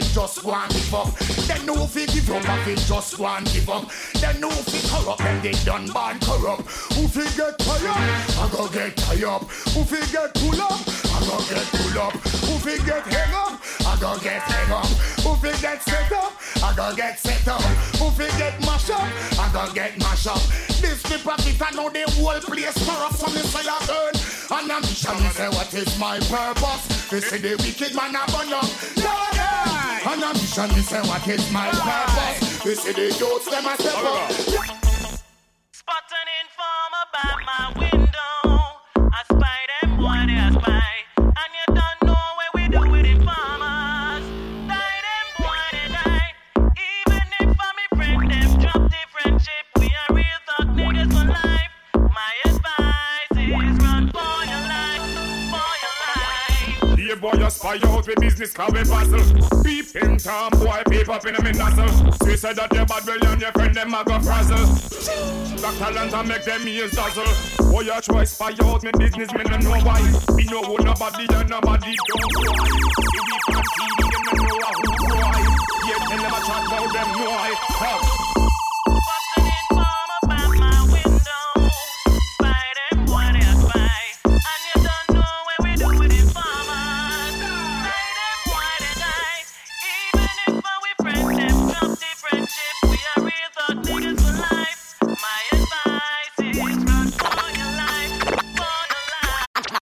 just go and give up. Then no fi give up, if it just go and give up. Then no fi corrupt, then they done born corrupt. Who fi get tired? I go get tired. Who fi get pull up? I go get pull up. Who fi get hang up? I go get hang up. Who fi get set up? I go get set up. Who fi get mash up? I go get mash up. This the profit, I know the whole place corrupt. So me say I earn. And ambition, me say what is my purpose? They say the wicked man a burn up. Lord, yeah. And ambition, me say what is my purpose? They say the youths them a step up. Spot an informer by my window. Here boy, you spy out with business cause we puzzle. Peep in town, boy, peep up in a me nozzle. So say that your bad will and your friend them a go frazzle. Back talent and make them ears dazzle. Boy, you try spy out me business, me no know why. Me no own nobody and nobody don't cry. If we can see them, them know who cry. Yeah, tell them a chat about them, know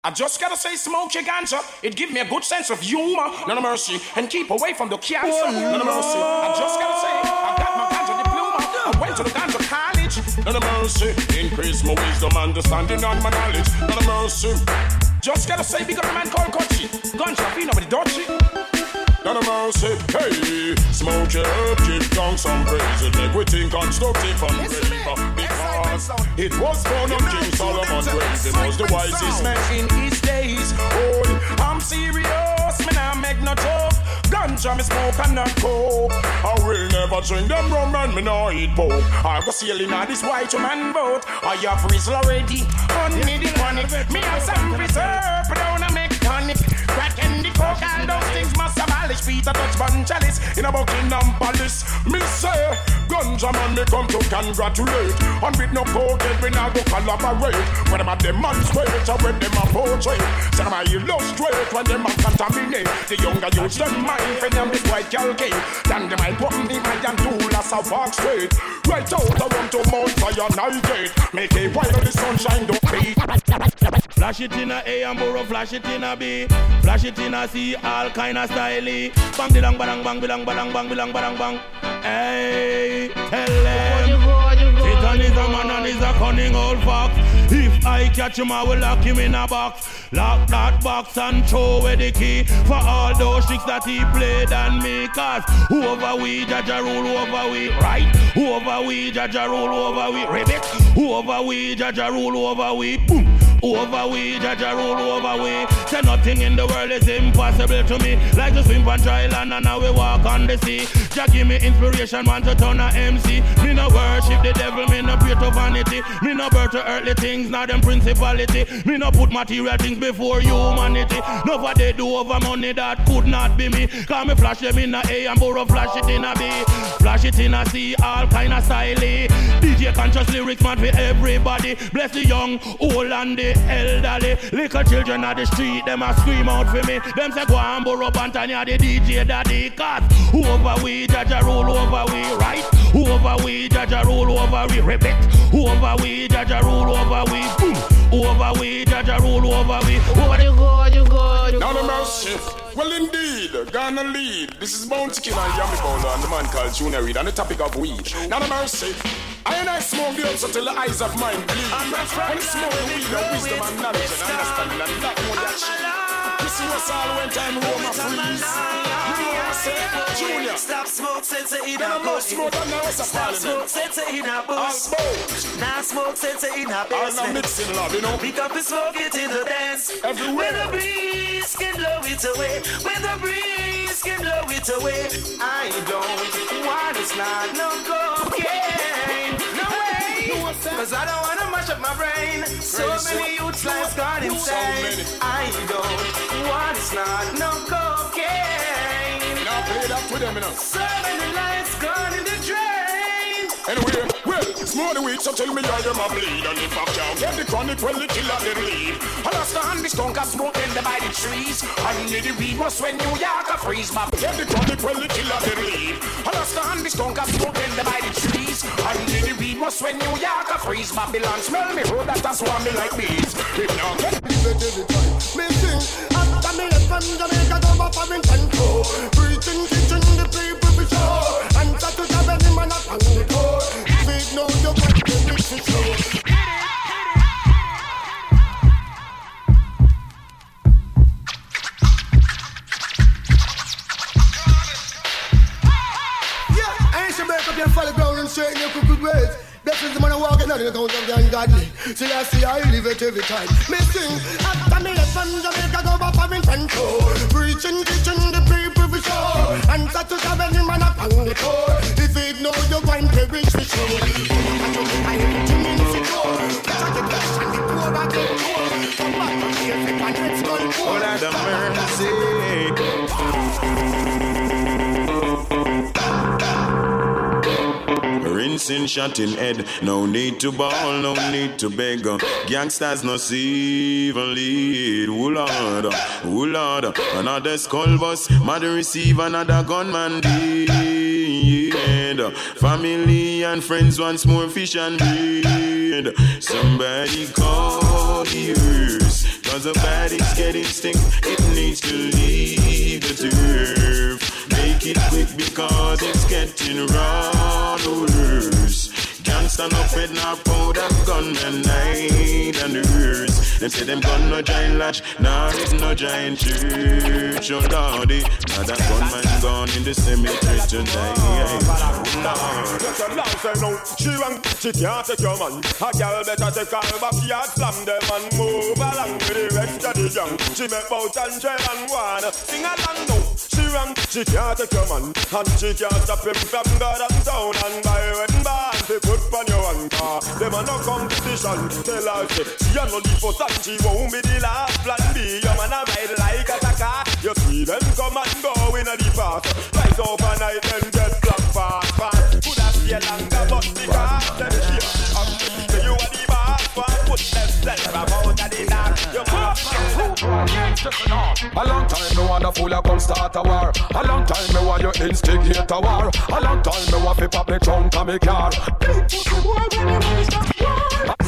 I just gotta say, smoke your ganja. It give me a good sense of humor, none of mercy, and keep away from the cancer, oh, none of mercy. I just gotta say, I got my ganja diploma. I went to the ganja college, none of mercy. Increase my wisdom, understanding, and my knowledge, none of mercy. Just gotta say, up a man called Kochi. Ganja, feel nobody dodgy. None of mercy, hey, smoke your herb, keep down some praise. It make we think constructive and brave. Because it was born on King Solomon's grave. He was the wisest man in his days. Oh, I'm serious, man, I make no joke. Ganja me smoke and not coke. I will never drink them rum and me no eat pork. I go sailing on this white man boat. I have frizzle already, on me the chronic. Me have some reserve, but I make tonic. Crack and the coke, all those things must abolish. Peter Tosh bun chalice in a Buckingham Palace. Me say, ganja man me come to congratulate. And with no coke, we not go collaborate. When them a demonstrate, or when them a portray. Say them a illustrate when them a contaminate. The younger youths them mind for them white girl game. Then them I put the iron tool as a walk straight. Right out I want to mount fire night gate. Make it while the sunshine don't fade. Flash it in a A and borrow, flash it in a B. Flash it in a C, all kind of style. Bang, bilang, badang, bang, bilang, badang, bang, bilang, badang, bang. Hey, tell them. Satan is a man and is a cunning old fox. If I catch him, I will lock him in a box. Lock that box and throw away the key for all those tricks that he played on me. Cause whoever we, Jah Jah rule over we, right? Whoever we, Jah Jah rule over we, ribbit. Whoever we, Jah Jah rule over we, boom. Over we, Jah Jah rule over we. Say nothing in the world is impossible to me. Like to swim on dry land and now we walk on the sea. Jah give me inspiration, man, to turn a MC. Me no worship the devil, me no pray to vanity. Me no birth to earthly things, not them principality. Me no put material things before humanity. No what they do over money that could not be me. Cause me flash them in a A and borrow flash it in a B. Flash it in a C, all kind of style. DJ conscious lyrics, man, for everybody. Bless the young, old and the elderly. Little children at the street, them a scream out for me. Them say go and borrow Bantanya, the DJ daddy. Cause whoever we, Jah Jah rule over we, right? Whoever we, Jah Jah rule over we, repeat. Whoever we, Jah Jah rule over we, boom. Whoever we, Jah Jah rule over we. Over mercy. Well, indeed, gonna lead. This is Bounty Killer and Yami Bolo and the man called Junior Reid and the topic of weed. Now the mercy. I and I smoke the herbs until the eyes of mine bleed. When you smoke the weed, the wisdom and knowledge and understanding and that one that shit. See what's all when time roam a freeze. Junior. Stop smoke, sense in I'm now it's a Stop smoke, sense in a bush. Now smoke, sense in a now basement. mixing love, you know. Pick up the smoke, it in the dance. Everywhere. When the breeze can blow it away. When the breeze can blow it away. I don't want it's not no cocaine. No way. Cause I don't wanna mash up my brain. So many youths lives gone insane. I don't want it's not no cocaine. Play that to them, you know. So many lights gone in the drain. Anyway, well, small the weeks, so tell me how them a bleed And if I can't get the chronic, well, the killer then leave I lost the the skunk of smoke in the by the trees. Only the weed was when New York a freeze, my Get the chronic, well, the killer then leave I lost the the skunk of smoke in the by the trees. Only the weed was when New York a freeze. Babylon smell me, road that a swarm me like bees. If now get Me sing after me left from Jamaica down to foreign control. Teaching the for the you the for the the the I see I live it every time. Me sing after me from Jamaica go back foreign control. Preaching, teaching the people for sure. And that to have any man up on the door. If it know you going to sure. And you I everything insecure. Catch the the the to the effect and poor. Lord have mercy. Rinsing, shot in head. No need to ball, no need to beg. Gangsters no see even lead. Oh Lord, Lord. Another skull bus, mother receive another gunman dead. Family and friends once more fish and bread. Somebody call the earth. Cause the body's getting stink. It needs to leave the turf. Make it quick because it's getting run worse. Gangsta no fed no powder gunmen night and earth. Them say them gun no giant latch, nah it no giant church. Oh lordy, now that gunman gone in the cemetery tonight. Lord. Say no, she rang, she can't take your man. A girl better take her backyard, slam them and move along with the rest of the young. She make bout and shell and one, sing along now. She rang, she can't take your man, and she can't stop him from God and town and buy wedding band. They put on your anchor, them a no competition. Tell her say, she a no leave for and she won't be the last plan B. Your man a ride like a car. You see them come and go in a the past. Rise overnight, then get black fast, fast. Could have stay longer, but because them here. Say um, you are the boss, put themselves about the dark. You A long time me want a fool a come start a war. A long time me want you instigate a war. A long time me want fi pop the trunk of me car. It's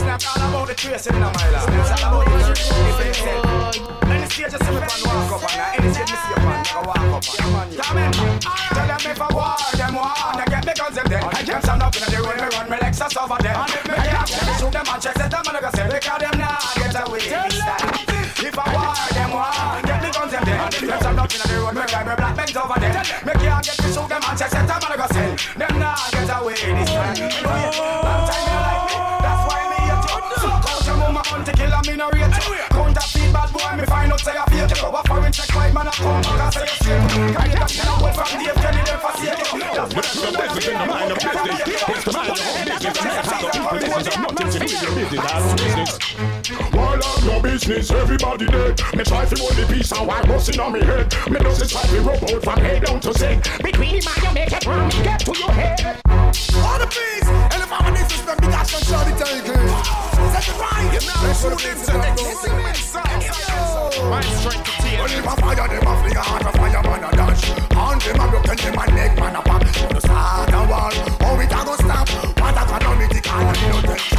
not all about the trace in the mile. It's all about the itself. Any stage you see me walk up and any me see pan walk up. Come in, tell them if I war, them war, they get me them dead. Them stand up in the road, me run me Lexus over them. And me shoot them and chest, them and I go say because them nah get away this time. If I war, them war, get me guns them dead. And if them stand up in the road, drive me black Benz over them. Me can't get me shoot them and chest, them and I go say them nah get away this time. Long time you like me, that's why me hate you. So out your mama hunt to kill and me no rate you. Counterfeit bad boy, me find out say I fake you. Go a foreign check white man a come back and say you straight. Can you catch me away from Dave Kenny them for sake you? That's The business in the mind of business. It's the mind of business. Man have no people. Business to do with your business. That's business. While I'm no business, everybody dead. Me try to hold the peace and while busting on me head. Me does it try to rub out from head down to say. Between the man you make it wrong, get to your head. All the peace, and if I'm an system, the gas can show the tank. Set the right, you know, shoot it to the next My strength to tear. When them a fire, them a fling a heart, a fire man a dash. And them a broken, them a neck man a pop. You start a war, how it a go stop? What a economic, and you know the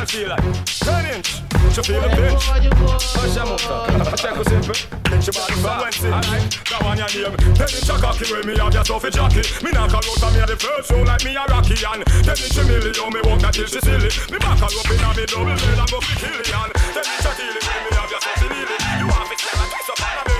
You feel like? Ten inch. She feel the pinch. Hush your mouth. I check who simple. Pinch your body from whence it. That one your name. Ten inch a cocky when me have your stuffy jockey. Me knock her out and me a the first show like me a Rocky and ten inch a million. Me walk that till she silly. Me back her up in a me double bed and go fi Killian. Ten inch a killy when me have your stuffy lily. You fi slam a twist up and a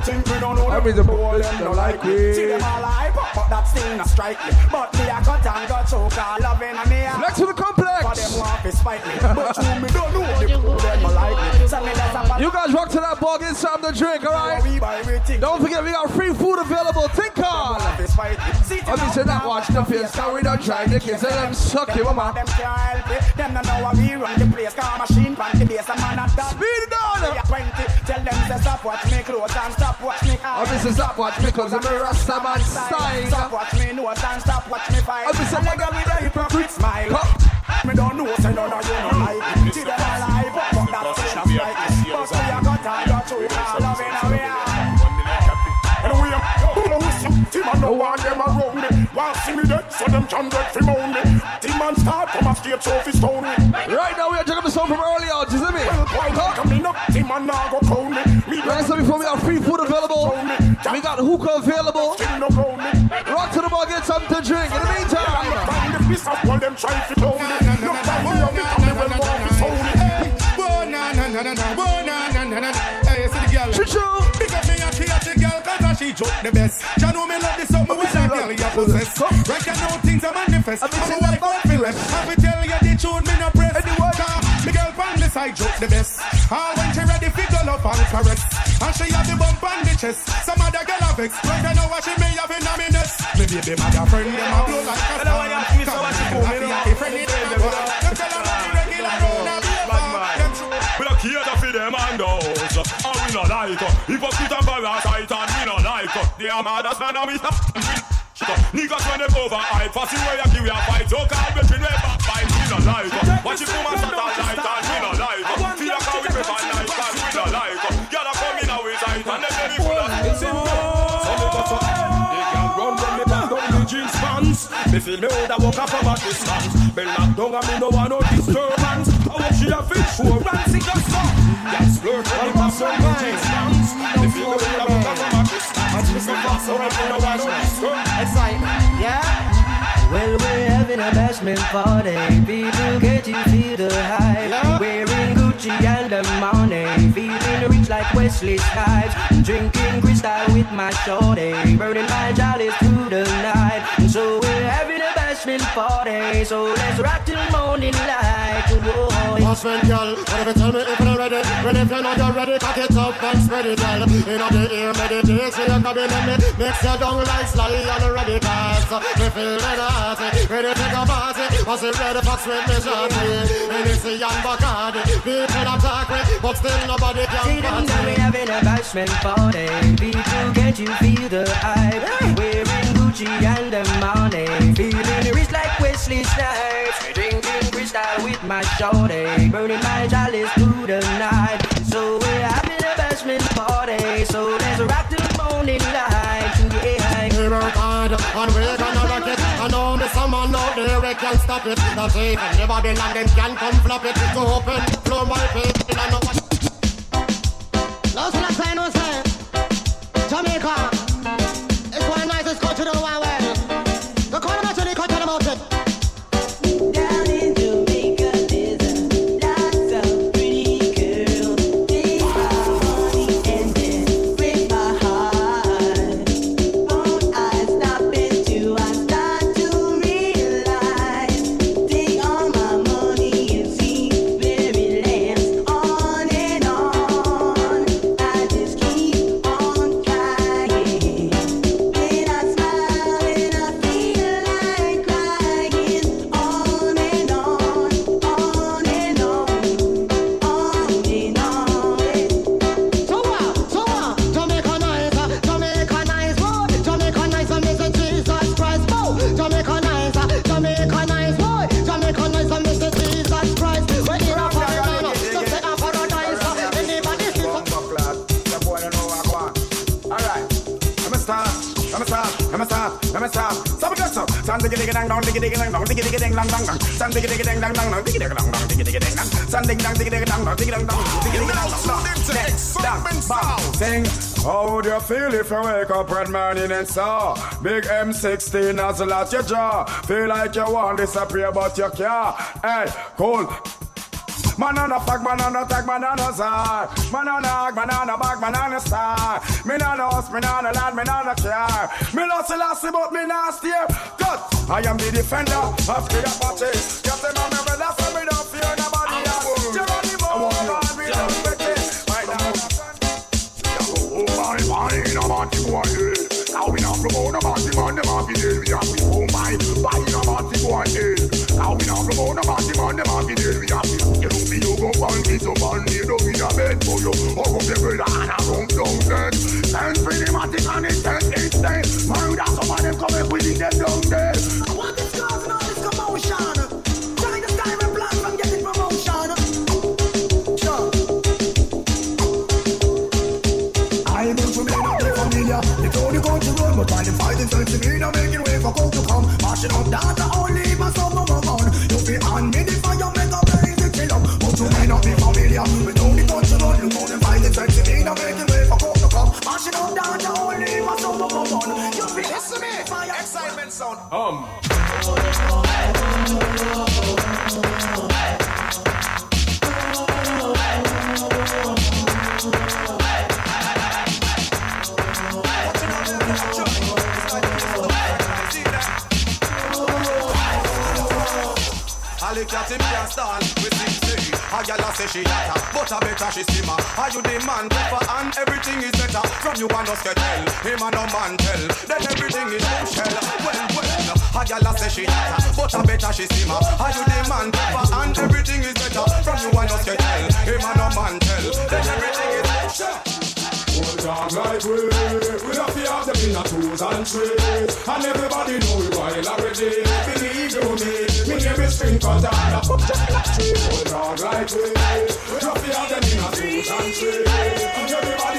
You think we don't know Everything. All them don't like we See them all hype up, but that still not strike me But me a cut and got choke all loving and me a Flex to the complex. But them complex. want to spite me But you me don't know the people them a like me Me You guys rock to that ball, get something to drink, alright? Don't forget, we got free food available. Think on. me Let me say that, watch the face. We don't try the kids and them suck you, mama. Know the the Speed it down. Tell them to stop watch me close and stop watch me this is up, watch me, cause I'm a Rasta man Stop watch me nose and stop watch me fight. Oh, this is And what nigga with a hypocrite smile. Me don't know, say none of you like it. See them all hype up, but that's still not like it. But we got and got you, all loving and we. Anyway, who knows some team and no one them around me. Want see me dead, so them can get fi moan me. Team start from a state trophy stone me. Right now, we are checking the song from early on, you see me? Why not come in up? Team and now go crown me. Me Right, so before we got free food available, we got hookah available. still no crown me. Rock to the bar, get something to drink. In the meantime, Find the piece of all them try to clone me. No time we have it, and me well want na na na na na. Hey, see the girl. me cause she joke the best. Ya know me love this something when a girl you possess. Right now things are manifest. I'm a wife feel it. I will tell you the truth, me no press. Cause me girl from the side joke the best. Ah, when she ready, fi go up and caress. And she have the bump on the chest. Some other girl have vex. Right now what she may have in a minute. Me baby mother friend, them a blow like a Hypocrite and parasite and we not like They are mad as man and we stop. Niggas when them over hype Fussy where you give you a fight So call me between fight We not like Watch it start a light And we not like Feel like how we prefer life And we not like uh, Girl a come in a way tight And them very full of me me. Me feel me woulda walk up from a distance. Me lock down and me no want no disturbance. I want she a fish for rancy just so. Yes, flirt me down the jeans pants. A bashment party. People, can't you feel the hype? Wearing Gucci and the money. Feeling rich like Wesley Snipes. Drinking crystal with my shorty. Burning my jollies through the night. So we're a bashment party. So let's rock till morning light. Whoa. Boss friend, girl, what if you tell me if you're ready? Well, if you're not you're ready, cock it up and spread it, girl. In the ear, meditation, you come in and me mix you down like sly and ready, cause me feel the naughty, ready to go party. Was it ready for sweet me shorty? And it's a young Bacardi, people attack me, but still nobody can See can them now we having a bashment party. People, can't you feel the hype? Wearing Gucci and the money. Feeling rich like Wesley Snipes. Drinking crystal with my shorty. Burning my jollies through the night. So we're having a bashment party. So let's rock till the morning light. Yeah. We work hard and we're gonna rock it. I know there's someone out there can stop it. That's even the Babylon them can come flop it. So open, Good morning and so Big M16 has a lot your jaw. Feel like you want to disappear, but you can't. Hey, cool. Banana fuck, a tag, man on a banana Man on a bag, man on a star. Me no house, me no lad, me no care. Me no see but me no steer. Good. I am the defender of the Apache. Get them on your man, you don't need a bed for you. Hug up the and I run down dead. she hotter, but I better she simmer. Are you the man tougher and everything is better? From you and us get tell, him and no man tell. Then everything is shell. Well, well, a gal a say she hotter, but I better she simmer. Are you the man tougher and everything is better? From you and us get tell, him and no man tell. Then everything is talk right way, We don't fear them in a tools and trees. And everybody know we wild already. Believe you me, me name is Finkle Dad. I pop down like. We don't fear them in a tools and trees. And everybody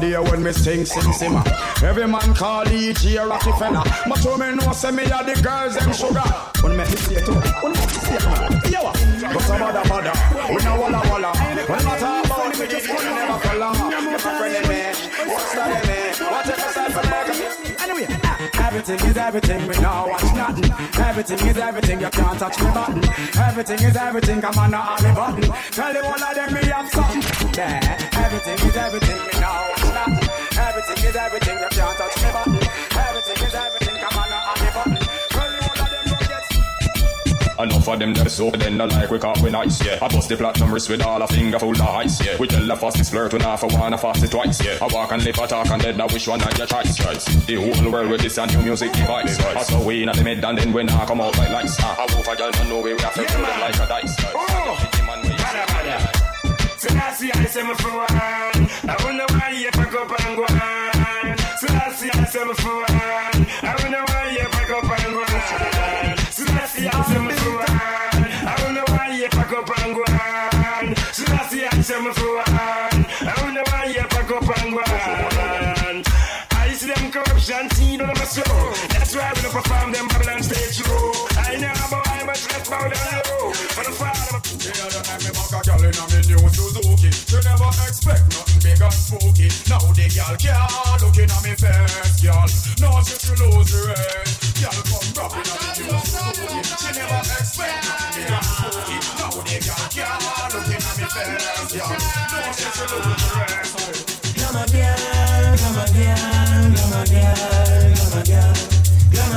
day when me sing sing simmer. Every man call E.G. Rockefeller. But to me know say me are the girls them sugar. When me say it, when me say it, man. Yo, but some other mother, we know walla walla. When I everything is everything, we now watch nothing. Everything is everything, you can't touch me button. Everything is everything, I'm on the button. Tell the one of them me have something. Yeah, everything is everything, we now watch nothing. Everything is everything, you can't touch me button. Everything is everything, I'm on Enough of them them so then not like we caught we nice, yeah. I bust the platinum wrist with all a finger full of ice, yeah. We tell the fastest flirt when half a one, a fast it twice, yeah. I walk and live, I talk and dead, I wish one of your choice, guys. The whole world with this and new music device, guys. I saw we in at the mid and then when I come out like lights. I a girl, don't know where we have to them like a dice, guys. Oh! Selassie, I say me for one. I wonder why you pack up and go on. Selassie, I say me for one. You never expect nothing big and spooky. Now the girl can't look in a me face, girl. Now she to lose the race. Girl come rapping a me new Suzuki. She never expect nothing big and spooky. Now the girl can't look in a me face, girl. Now she to lose the race. Come again, come again, come again.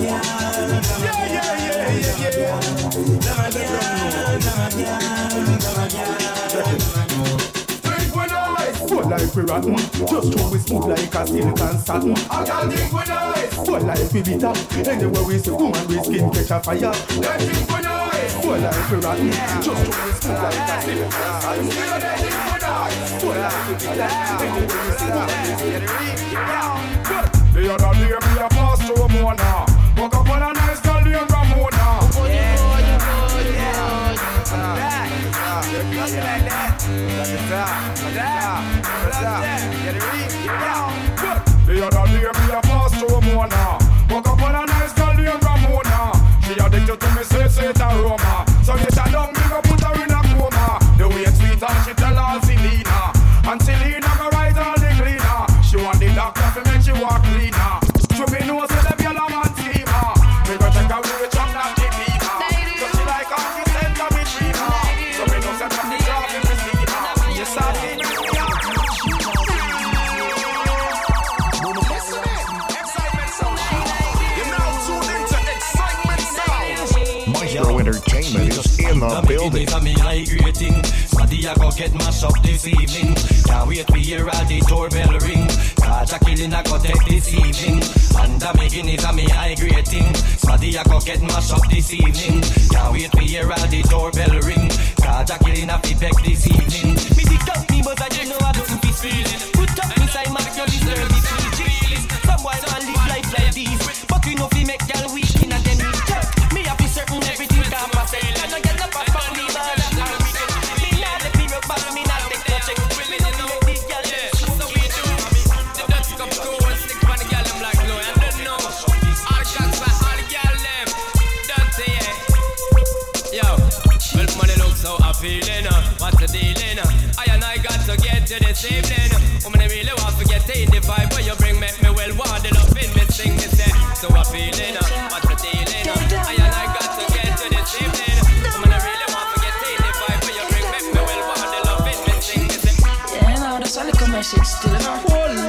yeah, yeah, yeah, yeah, yeah. Again. Think we nice, full like we rotten. Just throw we smooth like a silk and satin. I can't think we nice, full like we bitter. Anywhere we see woman, we skin catch a fire. They think we nice, full like we rotten. Just throw we smooth like a silk and satin. They think we nice, full like we bitter. Anywhere we see woman, we skin catch a fire. The other day me a pass to a Mona. Woke up on a nice girl named Ramona. The other day me a pass to a I go get mashed up this evening. Can't wait to hear all the doorbell ring. Cause a killing I go take this evening. And the beginning of me high rating. Smaddy I go get mashed up this evening. Can't wait to hear all the doorbell ring. Cause a killing I fi beg this evening. Me dick up me but I don't know how to be feeling. Put up inside my girl is dirty feelings. Some boy don't live this evening. Woman, I really want to get in the vibe where you bring make me well wadded up in me sing this day. So appealing. uh, What's the dealing? I and I got to get to this evening. Get in the vibe you me me. Yeah, now that's a little message still in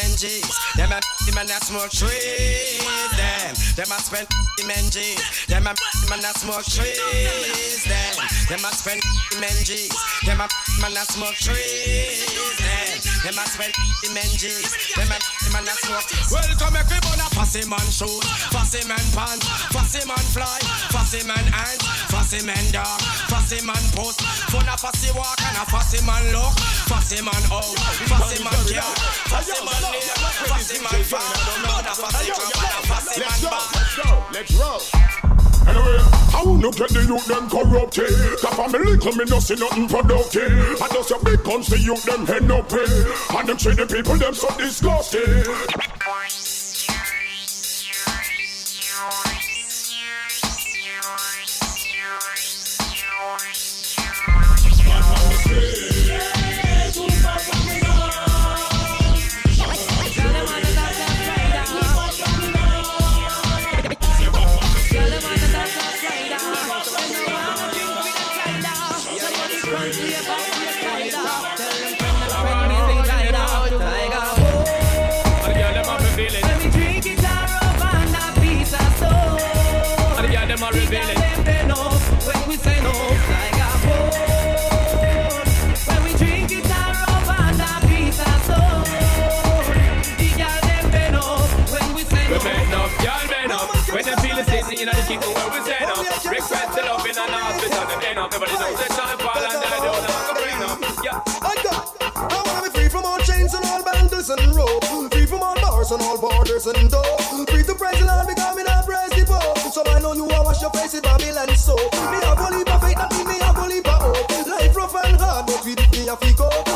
Benjis. Them a him and a smoke trees. Them them a spend the and G's. Them a him and a smoke trees. Them them a spend the and G's. Them a him and a smoke trees. Them them a spend the and G's. Them a him and a smoke. Welcome everyone a fussy man shoot, fussy man pants, fussy man fly, fussy man hands. Fussy man dog, fussy man post. Fun a fussy walk and a fussy man look. Fussy man out, fussy man care. Fussy man kneel, fussy man fall. A fussy club and a fussy man bar. Let's roll, let's roll. Anyway, I will not get the youth them corrupted. Cause for me little me not see nothing productive. I just a big guns the youth them head no pay. And them say the people them so disgusting. borders and all borders and door. Breathe the praise the Lord because me not praise the poor. So I know you are wash your face in Babylon so. Me have a leap of faith, nothing me have a leap hope. Life rough and hard, but we me have to go.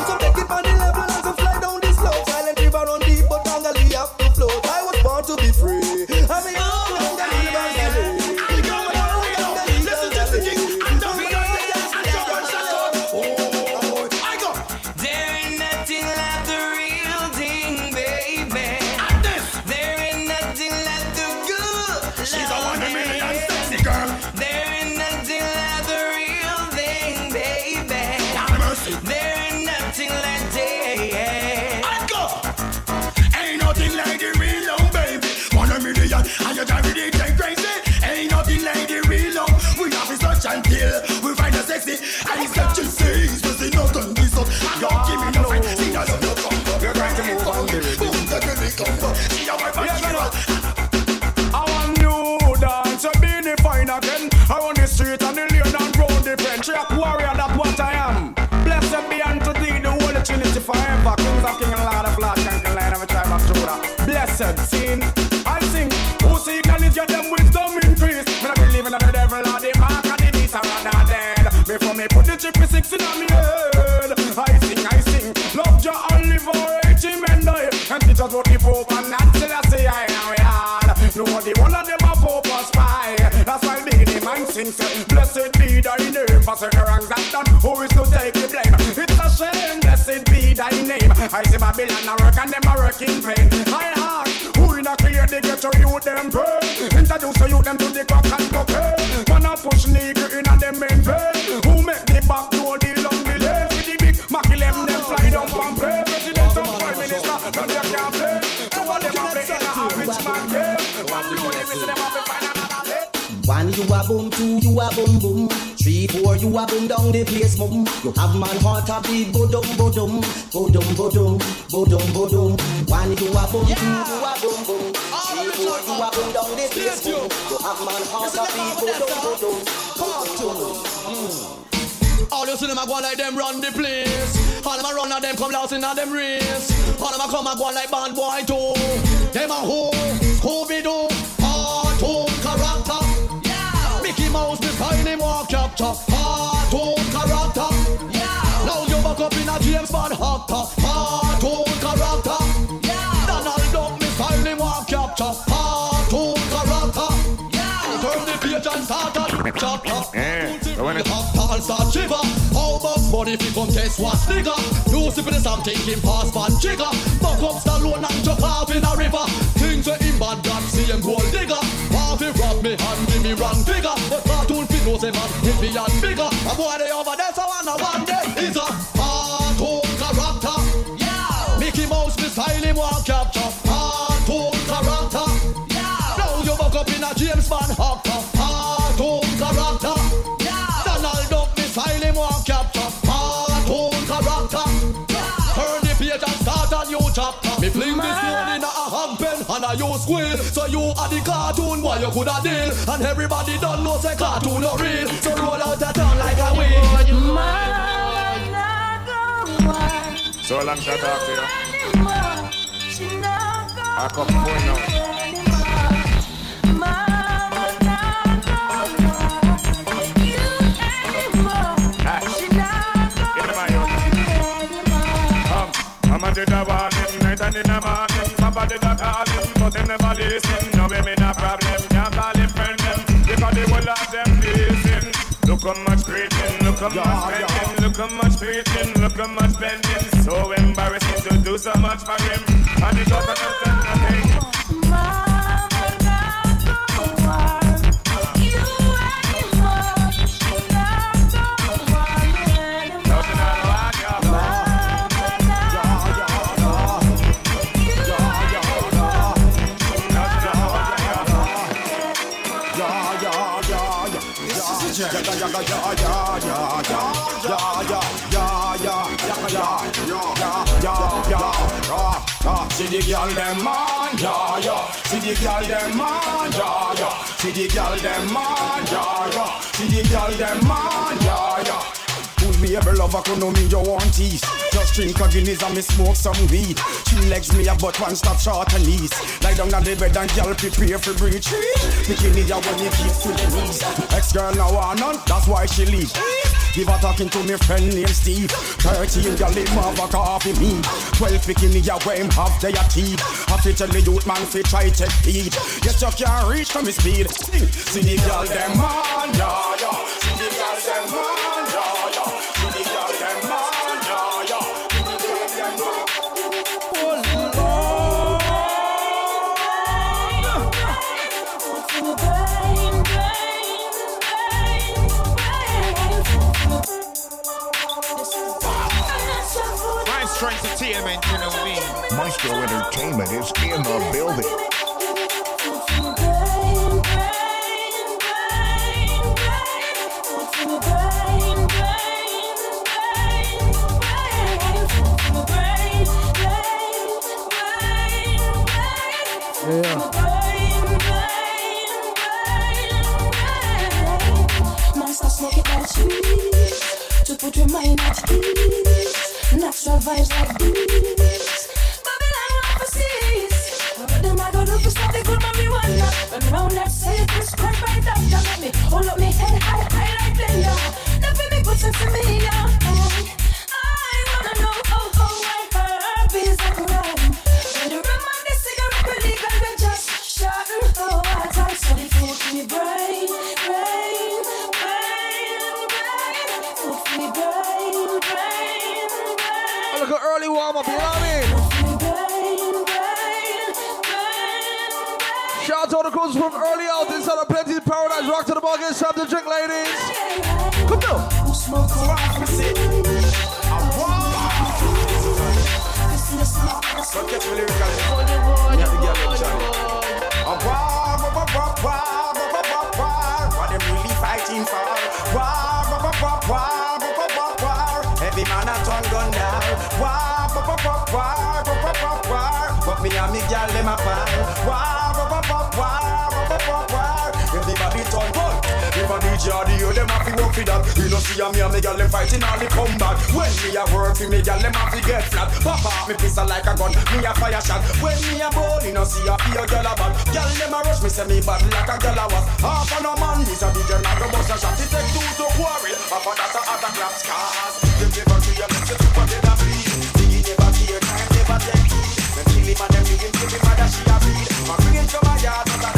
Thy name. I see Babylon a work and them a work in vain. I heart, who in a clear they get to you them pay. Introduce you them to the cock and cocaine. Eh? Man a push nigga in a them main vein. Who make the back door the long lane? With the big Mackie them them fly down from play. President and prime minister, none they can you a boom, two you a boom boom. Three, four you a boom down the place boom. You have man heart a beat bodum bodum, bodum bodum, bodum bodum. One you a boom, two you a boom boom. Three, four you a boom down the place boom. You have man heart a beat bodum bodum. Cartoon. Mm. All you see them a go like them run the place. All them a run and them come last in a them race. All them a come a go like band boy too. Them a who, Scooby Doo, cartoon beside him walk capture. Cartoon oh, character. Yeah. Now you back up in a James Bond actor. Cartoon oh, character. Yeah. Donald Duck beside him walk capture. Cartoon oh, character. Yeah. Turn the page and start a new chapter. Yeah, so when it All start shiver How much money fi come test what nigga You sip in the sand taking pass pan jigger Buck up Stallone and jump off in a river Things where him bad God see him gold digger He rob me and give me wrong figure. But cartoon fi know say man hit me and bigger A boy they over there so I know one day Is a cartoon character. Yeah Mickey Mouse me style him walk capture. Cartoon character. Yeah Now you buck up in a James Bond actor. Cartoon I use squeal So you are the cartoon boy you coulda deal And everybody done know say cartoon not real So roll out a tongue like a wheel So long shot to you. I come phone now. Did um, a warning, night and in the morning. Somebody that call him, but him never listen. No way me no problem, can't call him friend them. Because the whole of them listen. Look how much preaching, look how much spending, look how much preaching, look how much spending. So embarrassing to do so much for him. And it's not nothing, nothing. The girl them man, yeah, yeah. See the girl them man, yeah, yeah. See the girl them man, yeah, yeah. See the girl them man, yeah, yeah. Would be able lover could know me you want tease. Just drink a Guinness and me smoke some weed. Three legs me a but one stop short and knees. Lie down on the bed and girl prepare for breach. Bikini ya when you keep to the knees. Ex girl now want none, that's why she leave. Give her talking to me friend named Steve. Thirteen girl him have a coffee me. Twelve bikini ya where him have their teeth. I fi tell the youth man fi try take heed. Yes you can't reach from his speed. See the girl them man, yeah Maestro Entertainment is in the building. Vibes like war, war, war, war, war, war. What them really fighting for? War, war, war, war, war, war, war. Every man a gun. War, war, war, war, war, war, war, me and me them a war, DJ or the them have to work for that. You know see a me and me girl them fighting all the combat. When me a work for me girl them have to get flat. Pop off me pistol like a gun. Me a fire shot. When me a bone, you know see a fear girl a bad. Girl them a rush me say me bad like a girl a was. Half a man this a DJ not go bust a shot. It take two to quarrel. Half a that a other claps cars. Them never a it up what they da bleed. Biggie never care, time never take heed. Them kill him and them him to me mother she a bleed. I bring him to my yard,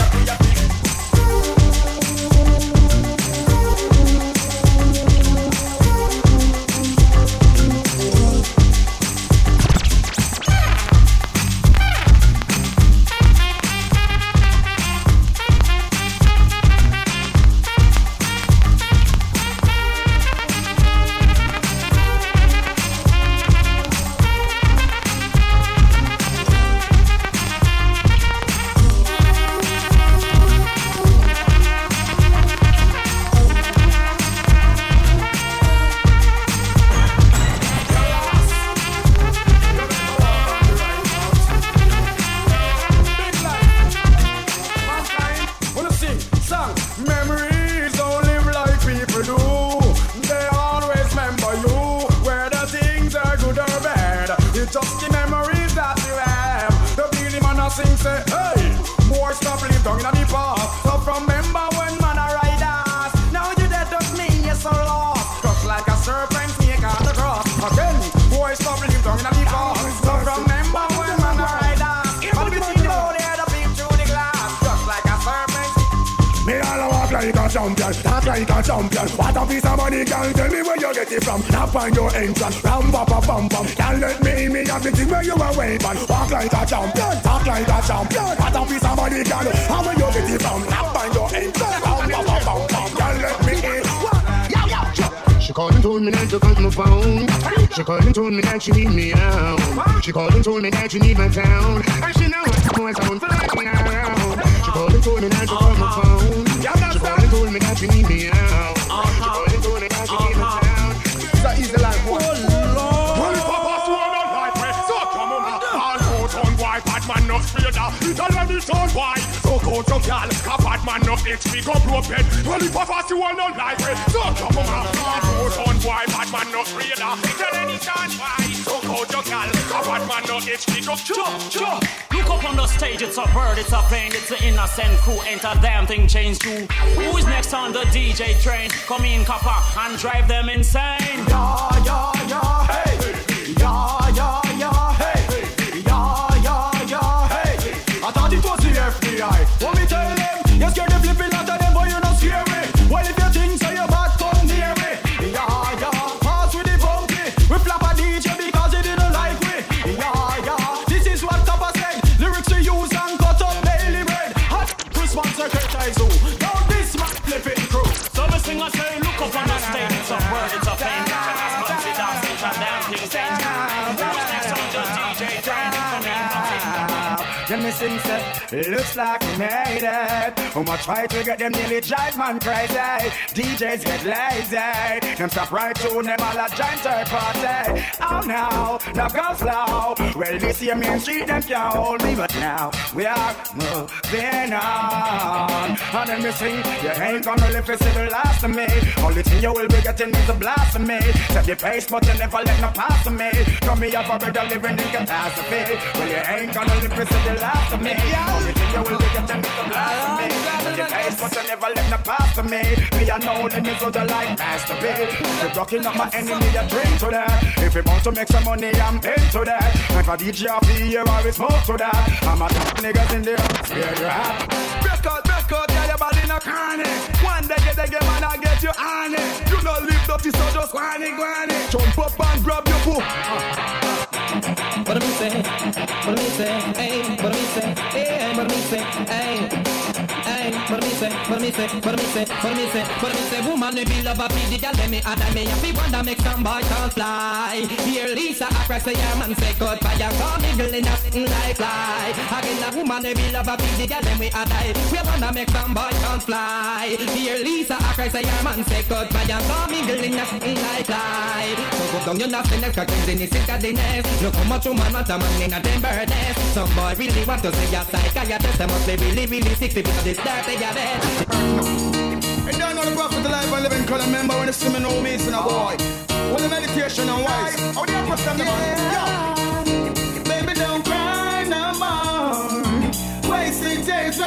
told me that she need me out. She calling told me that she need my town. And she know what my sound for like me out. She calling told me that to cut my phone. She calling told me that she need me out. She calling told me that she need my town. So easy like what? Well, Papa sworn on life? So come on, my. all out on why bad man no trader. It already told why. So go to gal, a bad man no HP go blow pen. Well, if Papa sworn on life, eh? So come on, all out on It already told why. So gal, a bad man no HP go chop chop. Look up on the stage, it's a bird, it's a plane, it's an innocent crew. Ain't a damn thing changed too. Who is next on the DJ train? Come in, copper, and drive them insane. Yeah, yeah, yeah, hey. Yeah, yeah, yeah, looks like we made it. Whom I try to get them nearly drive man crazy. DJs get lazy. Them stop right to them all a giant third party. Oh no, now go slow. Well, this year main street them can't hold me, but now we are moving on. And then me sing, you ain't gonna live to see the last of me. Only thing you will be getting is a me. Set the pace, but you never let no pass of me. Come me up a better living in catastrophe. Well, you ain't gonna live to the last of me. Only thing you will getting is a blast me. The pace, but you never let no pass of me. Me, I know the middle the like master be. If rocking up my enemy, I drink to that. If you want to make some money, I'm into that. Like a DJ the year, I smoke to that. I'm a top niggas in there. Where you at? Break out, break out, yeah, your body in a no. One day get the man, I get you honey. You no live dirty, so just whiny, whiny. Jump up and grab your boo. What do me say? What do me say? Hey, what do me say? Hey, what do me say? Hey. Do me say? What me say? What me say? What me say? What me say? Woman, we be love a the girl, me add me. If we wonder, make some boy can fly. Here, Lisa, I press the arm and say, God, fire, call me girl in a like fly. Again, the woman, we be love a the girl, me add We wonder, make some boy can fly. Here, Lisa, I press the arm and say, God, fire, call me girl in a like fly. So go down your nothing, next cause in the sick of the nest. Look how much woman want a man in a them birdness. Some boy really want to say a psychiatrist, they must be really, really sick because this dirty, man. And don't know the prophet alive and living color member when the swimming no in a boy. The meditation and wise. How the upper stand the man? Baby, don't cry no more. Wasting days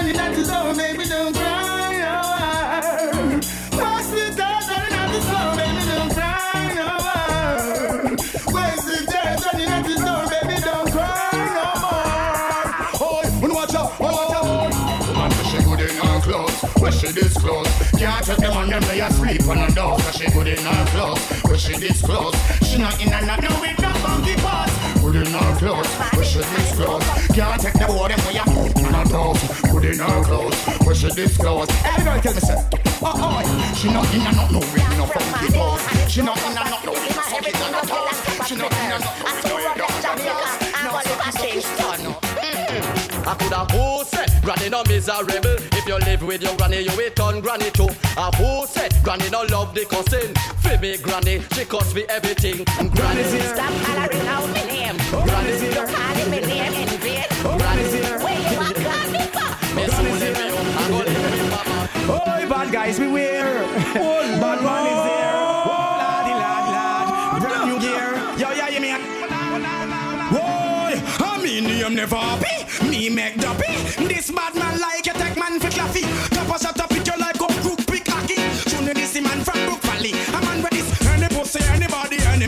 she disclose. Can't take them on them, they asleep on the door. So she good in her clothes, where she disclose. She not in and not no with no funky parts. Good in her clothes, where she disclose. Can't take the boy them, where you on her toes. Good in her clothes, where she disclose. Every girl tell me say, oh oh, oh. she not in and not no with no funky pose. She not in and not no with no funky toes. She not in and not no with no I could have who said granny no miserable. If you live with your granny, you will turn granny too. A who said eh? granny no love the cussing. For me granny, she cuss me everything. Granny's here. Stop hollering out my name. Granny's here. You're calling my name in vain. Granny's here. Where you want call me for? Me soon live you. I go live with mama. Oh, bad guys, beware. bad man is there. Oh, laddie, lad, lad. Brand new gear. Yo, yeah, you mean? Boy, I mean, name never happy. Make duppy. This bad man like you take man for claffy. Top us shut up with your like up group pick hockey. Tune this man from Brook Valley. A man with this. Any pussy, anybody, enemy,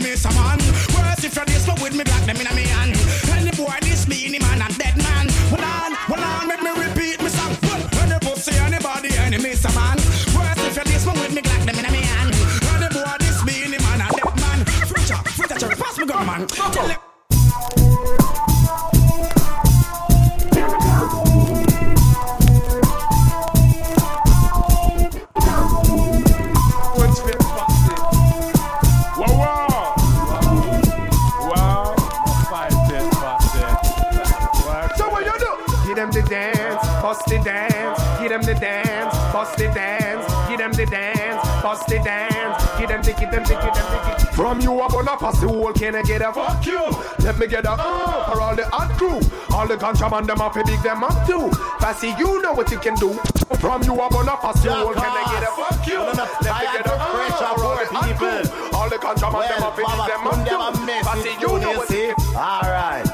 Can I get a fuck you? Let me get a uh for all the hot crew. All the contraband them up, big them up too. Passy, you know what you can do. From you, I'm gonna pass the whole. Can I get a fuck you? Let me get a uh for all the hot crew. All the contraband them up, big them up too. Passy, you know what you Alright.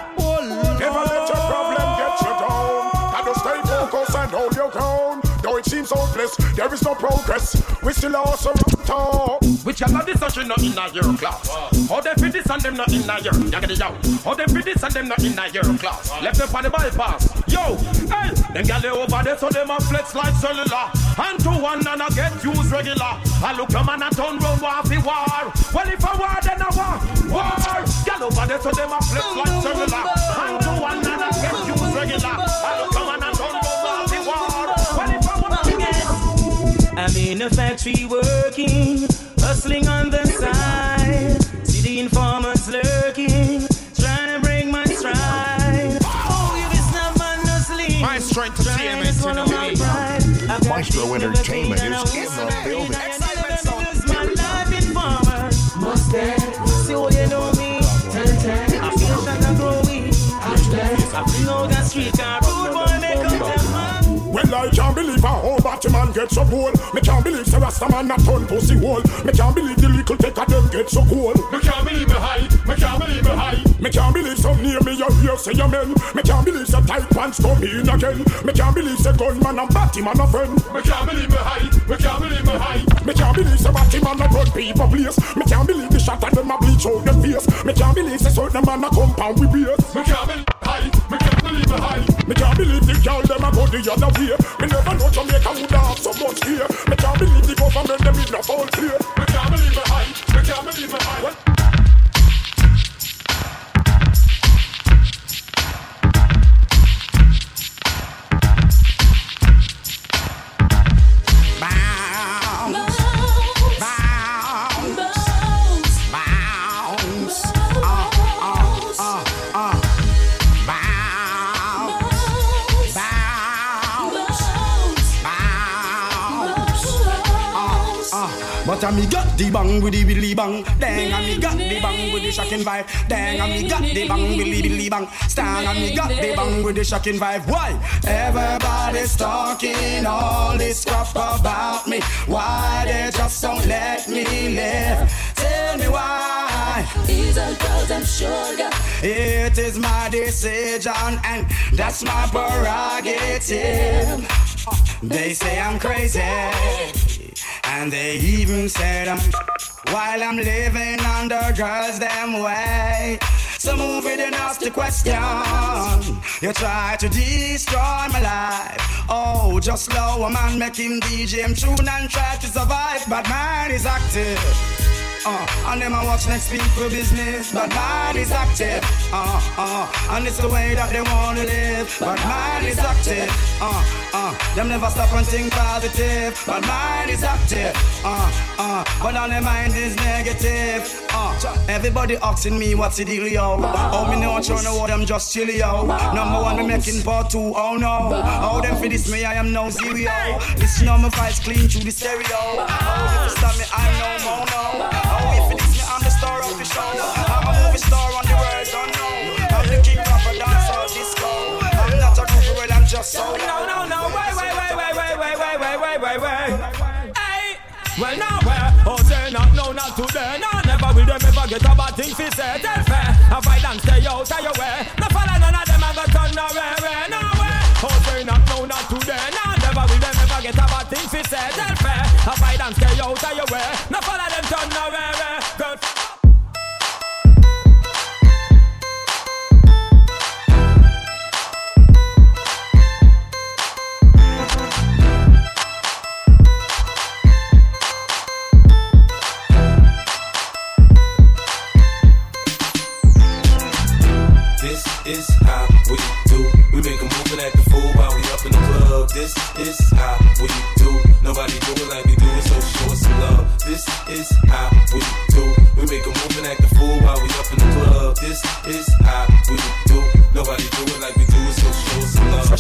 Never let your problem get you down. Gotta stay focused and hold your ground. Though it seems hopeless, there is no progress. We still are also town. Which y'all this and she not in a your class. How them fit this and them not in a your yaggedy yow. How them fit this and them not in a your class. Left them for the bypass. Yo, hey, them gal they over there so them a flex like cellular. And to one and I get used regular. I look a man and turn round war fi war. Well if I war then I war. War. Gal over there so them a flex like cellular. And to one and I get used regular. I look a man and turn round war fi war. Well if I war again. I'm in a factory working, hustling on the side. See the informers lurking, trying to break my stride. Oh, if it's not man hustling, Maestro Entertainment, you know me. Maestro Entertainment is in the building. my life informers. Must dead, see what you know me. Ten ten, I feel that I'm growing. I know that street car Well, I can't believe a whole Batman get so cool. Me can't believe the Rasta man not turn pussy hole. Me can't believe the little take of them get so cool. Me can't believe me high. Me can't believe me high. Me can't believe some near me you hear say your men. Me can't believe the tight pants come in again. Me can't believe the gunman and Batman a friend. Me can't believe me high. Me can't believe me high. Me can't believe the Batman a run people place. Me can't believe the shot at them a bleach out them face. Me can't believe the certain man a compound with beers. Me can't believe Me can't believe me high. Me can't believe the girl them a go the other way. Me never know Jamaica would have so much here. Me can't believe the government them in a foul play. Me can't believe me high. Me can't believe high. Well, But I me got the bang with the billy bang. Dang, I me got the bang with the shocking vibe. Dang, I me got the bang with the billy bang. Stang, I me got the bang with the shocking vibe. Why? Everybody's talking all this stuff about me. Why they just don't let me live? Tell me why. These are girls I'm sugar. It is my decision and that's my prerogative. They say I'm crazy. And they even said I'm while I'm living under girls them way. So move it and ask the question. You try to destroy my life. Oh, just slow a man make him DJ him tune and try to survive. But man is active. Uh, and them I watch next people business, but mine is active. Uh, uh, and it's the way that they wanna live, but mine is active. Uh, uh, them never stop and think positive, but mine is active. Uh, uh, but all their mind is negative. Uh, everybody asking me what's the deal, yo. Oh, me know trying to what I'm just chill, yo. Number one, me making part two, oh no. Oh, them for this me, I am no zero. This number five's clean through the stereo. Oh, if you stop me, I'm no more, no. Show. I'm a movie star on the world, don't know. I'm the king of a dance or disco. I'm not a group, well, I'm just so. No, no, no, wait, wait, wait, wait, wait, wait, wait, wait, wait, wait, wait. Hey, well now where? Oh, say not, no, not today. No, never will them ever get a bad thing fi say. Tell fair, I fight and stay out of your way. No follow none of them, I got turn nowhere, nowhere. Oh, say not, no, not today. No, never will them ever get a bad thing fi say. Tell fair, I fight and stay out of your way. No follow them turn nowhere, good.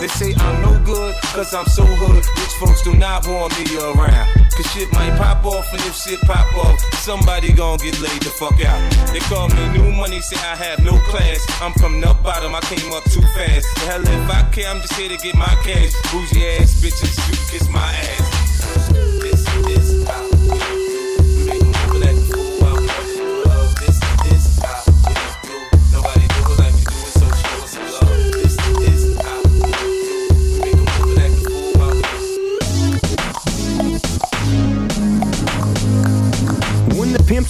They say I'm no good, cause I'm so hood. Rich folks do not want me around. Cause shit might pop off, and if shit pop off, somebody gon' get laid the fuck out. They call me new money, say I have no class. I'm from the bottom, I came up too fast. The hell if I care, I'm just here to get my cash. Bougie ass bitches, you kiss my ass.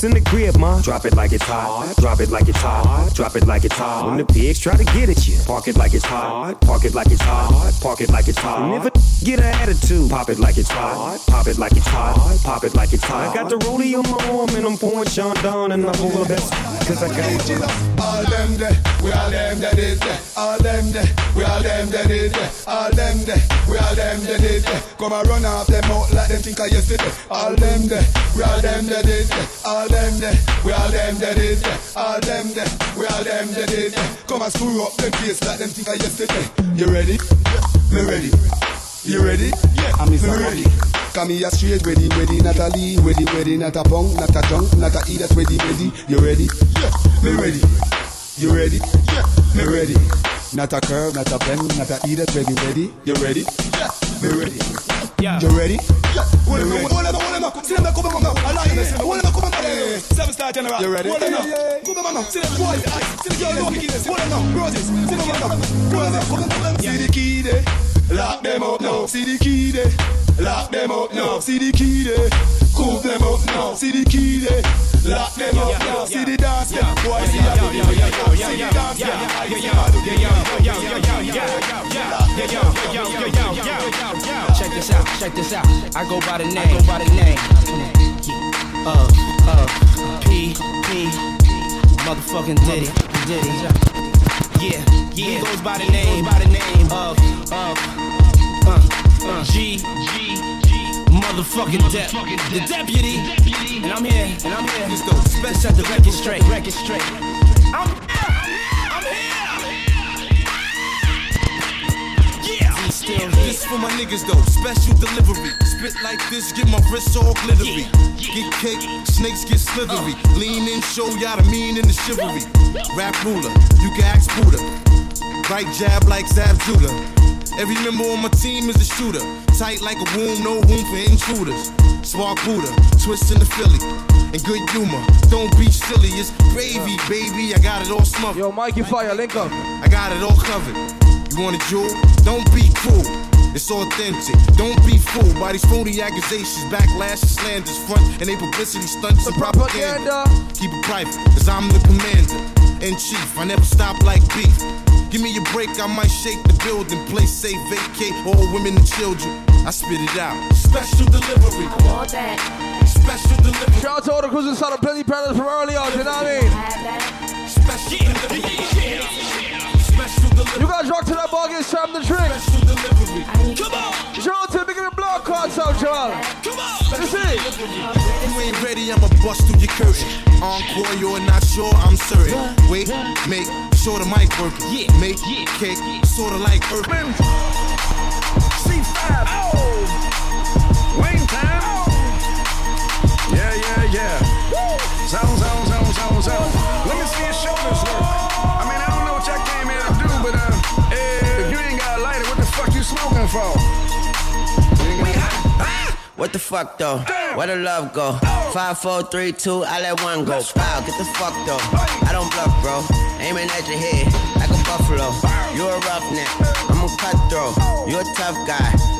We When the pimp's in the crib, ma. Drop it like it's hot. Drop it like it's hot. Drop it like it's hot. When the pigs try to get at you, park it like it's hot. Park it like it's hot. Park it like it's hot. And if a get an attitude, pop it like it's hot. Pop it like it's hot. Pop it like it's hot. I got the rollie on my arm and I'm pouring Chandon and I'm over the best. Cause I got all them there, we all them that is there. All them there, we all them that is there. All them there, we all them that is there. Come and run off them out like them think I yesterday. All them there, we all them that is there. All them there, we all them that is there. All them there, we all them that is there. Come and screw up them face like them think I yesterday. You ready? Me ready. You ready? Yeah, I'm ready. Come here straight, ready, ready, not a lee, ready, ready, not a pong, not a junk, not a e, that's ready, ready. You ready? Yeah, me ready. You ready? Yeah, me ready. Not a curve, not a bend, not a e, that's ready, ready. You ready? Yeah, me ready. Yeah. You ready? Yeah. Hold on, hold on, hold on. See them come on now. I like them. Hold on, come on now. Seven star general. You ready? Hold on now. Come on now. See them boys. See the girl looking in this. Hold on now. Roses. See them. Come on now. Come on now. See the key there. Lock them up now. See the key there. Lock them up now. See the key there. Cool them up now. See the key there. Lock them up. See the dance there. Boy, see there. Check this out, check this out. I go by the name, go by the name. Uh, uh, P, P, motherfucking Diddy, Diddy. Yeah, yeah. He goes by the name, by the name of, of, uh, uh, G, G, motherfucking Dep, the deputy. And I'm here, and I'm here. Let's go. Set the record straight, record straight. I'm Still, this for my niggas though, special delivery. Spit like this, get my wrists all glittery. Get cake, snakes get slithery. Uh. Lean in, show y'all the mean and the chivalry. Rap ruler, you can ask Buddha. Right jab like Zab Judah. Every member on my team is a shooter. Tight like a womb, no room for intruders. Spark Buddha, twist in the Philly. And good humor, don't be silly, it's gravy, baby. I got it all smothered. Yo, Mikey Fire, link up. I got it all covered. You want a jewel? Don't be cruel. It's authentic. Don't be fooled by these phony accusations, backlash, and slanders, front and they publicity stunts and propaganda. Keep it private, cause I'm the commander in chief. I never stop like beef. Give me a break, I might shake the building. Place safe, vacate all women and children. I spit it out. Special delivery. I want that. Special delivery. Shout out to all the crews inside of Plenty Palace from early on, you know what I mean? Special delivery. Special delivery. You guys rock to that ball, get time to drink. Come on. Joel, to big the block cards out, Joel. Come on. Let's see. You ain't ready, I'ma bust through your curtain. Encore, you're not sure, I'm certain. Wait, make sure the mic working. Yeah, make cake, sorta like Earthman. C5. Oh. Wing time. Yeah, yeah, yeah. Zone, zone, zone, zone, zone. Let me see your shoulders work. I mean, I don't know what y'all came here to do, but uh, if you ain't got a lighter, what the fuck you smoking for? What the fuck though? Where the love go? Five, four, three, two, I let one go. Wow, get the fuck though. I don't bluff, bro. Aiming at your head like a buffalo. You a roughneck, I'm a cutthroat. You a tough guy.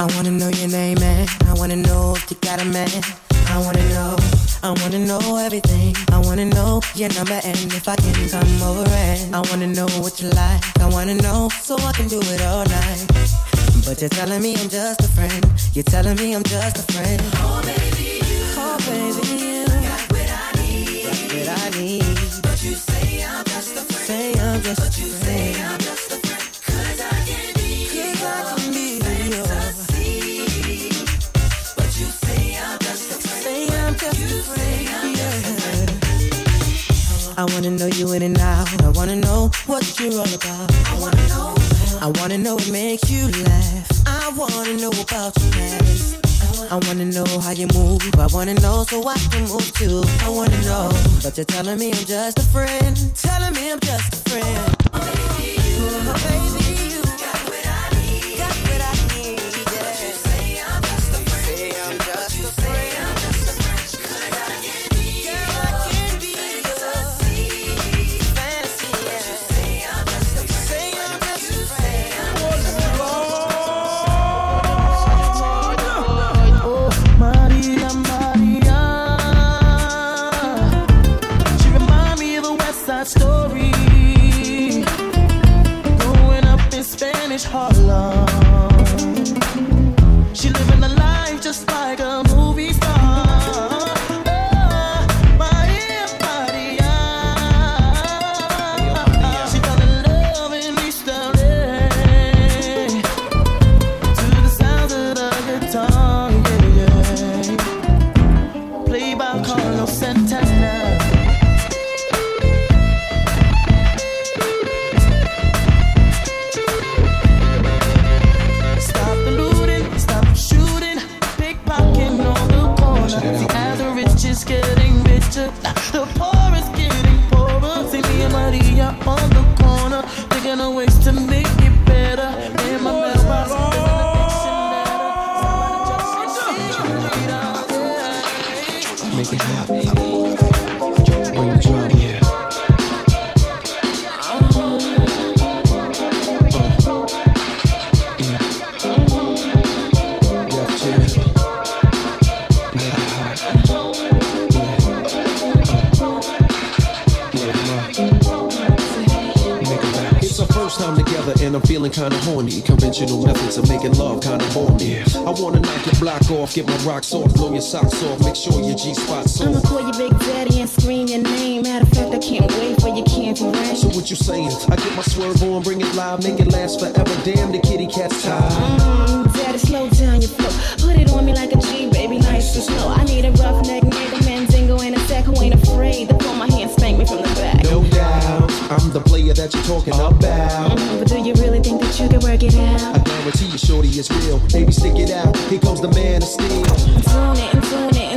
I wanna know your name, man. I wanna know if you got a man. I wanna know. I wanna know everything. I wanna know your number and if I can come over and I wanna know what you like. I wanna know so I can do it all night. But you're telling me I'm just a friend. You're telling me I'm just a friend. Oh baby, you. Oh baby, you. Got what I need. Got what I need. But you say I'm just a friend. Say I'm just but a friend. I wanna know you in and out. I wanna know what you're all about. I wanna know. I wanna know what makes you laugh. I wanna know about your past. I wanna know how you move. I wanna know so I can move too. I wanna know, but you're telling me I'm just a friend. Telling me I'm just a friend. Oh, baby, you got off, get my rocks off, blow your socks off, make sure your G spot's off. I'ma call you Big Daddy and scream your name. Matter of fact, I can't wait for your candy rain. So what you saying? I get my swerve on, bring it live, make it last forever. Damn, the kitty cat's tired. Mm, Daddy, slow down your flow. Put it on me like a G, baby, nice and slow. I need a rough neck nigga, Mandingo, and a sack who ain't afraid to pull my hand, spank me from the back. No doubt, I'm the player that you're talking about. Mm, but do you really think that you can work it out? I guarantee you, it's real. Baby, stick it out. Here comes the man of steel. I'm doing it doing it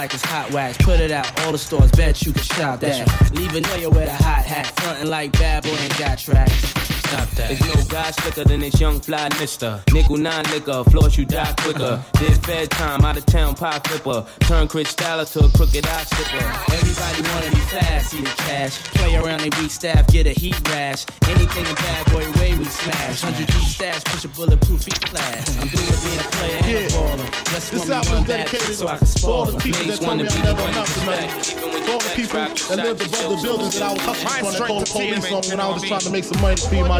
like it's hot wax. Put it out, all the stores, bet you can shop that. Leave a nigga with a hot hat, frontin' like bad boy and got tracks. Stop that. There's no guy slicker than this young fly mister. Nickel nine liquor, floors you die quicker. Did fed time, out of town pie flipper. Turn crystal to a crooked eye slipper. Everybody wanna be fast, see the cash. Play around, they beat staff, get a heat rash. Anything a bad boy way we smash. 100 deep stash, push a bulletproof heat class. I'm doing being a player and a baller. Just This album is dedicated so I to can spoil all the people that told me be I never the amount to nothing. All the people that lived above the buildings that I was hustling from and called the police on when I was just trying to make some money to feed my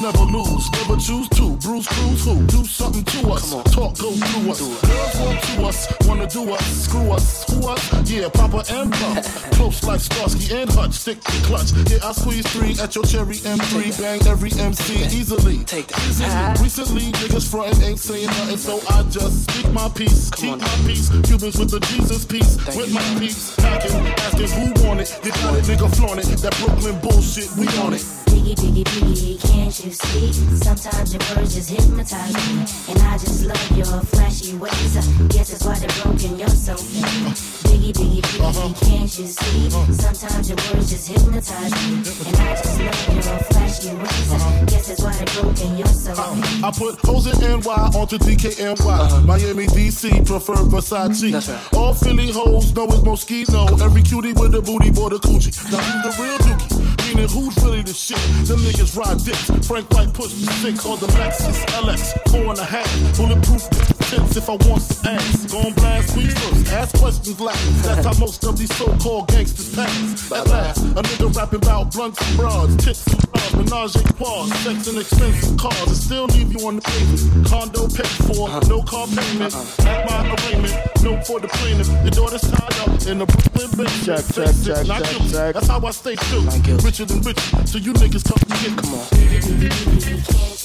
Never lose, never choose to. Bruce Cruz who? Do something to us. Talk go through us. Girls want to us, wanna do us. Screw us, who us? Yeah, Papa and Pump. Close like Starsky and Hutch. Stick to clutch. Yeah, I squeeze three at your cherry M3. Bang every MC easily. Take that. Recently, niggas frontin' ain't saying nothing, so I just speak my peace. Keep my peace. Cubans with the Jesus piece. with my peace. Packing, asking who want it. You got it, nigga flaunt it. That Brooklyn bullshit, we on it. Biggie, biggie, biggie, can't you see? Sometimes your words just hypnotize me. And I just love your flashy ways. I guess that's why they're broken, you're so fake. Biggie, biggie, biggie, uh-huh. can't you see? Uh-huh. Sometimes your words just hypnotize me. And I just love your flashy ways. I uh-huh. guess that's why they're broken, you're so fake. I put hoes in NY onto DKNY. Miami, DC, prefer Versace. All Philly hoes know it's Moschino. Every cutie with a booty, boy, the coochie. Now the real dookie? Meaning who's really the shit? Them niggas ride dicks. Frank White push the six on the Lexus LX. Four and a half. Bulletproof tips if I want some ass. Gon' blast me first. Ask questions last. That's how most of these so-called gangsters pass. At last, a nigga rapping about blunts and broads, tits and bras, menage a trois, sex and expensive cars, and still leave you on the pavement. Condo paid for, no car payment. At my arraignment, no for the plaintiff. Your daughter's tied up in the Brooklyn basement. Check, check, Face it, check, not check, guilty. check. That's how I stay true. Richer than rich, so you niggas come and get. Come on. Can't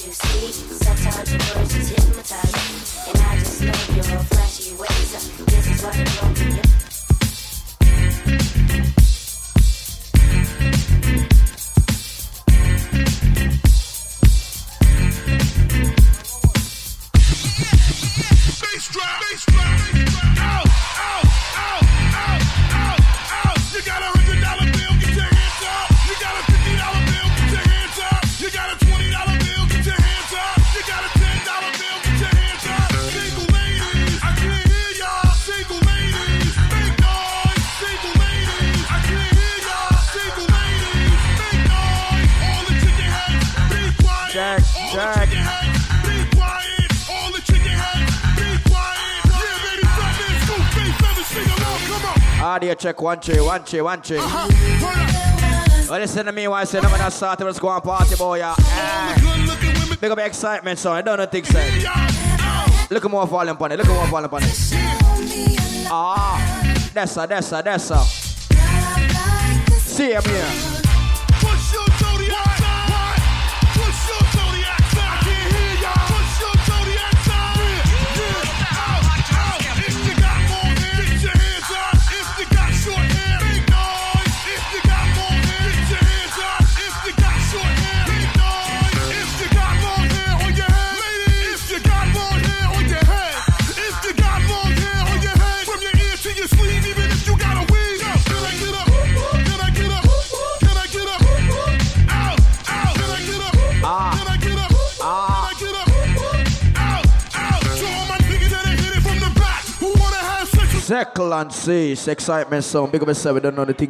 you see? Sometimes your words just hypnotize your flashy ways. I guess that's why they're broken, Audio check one three, one three, one three. Well, listen to me while I say, I'm gonna start, let's go on party, boy. Yeah. Eh. Big up Xsytment, son. I don't know things, say. Look at more volume on it, look at more volume on it. Ah, that's her, that's her, that's her. See him here. Zekel and Cease, Xsytment song. Big up yourself, we don't know the thing.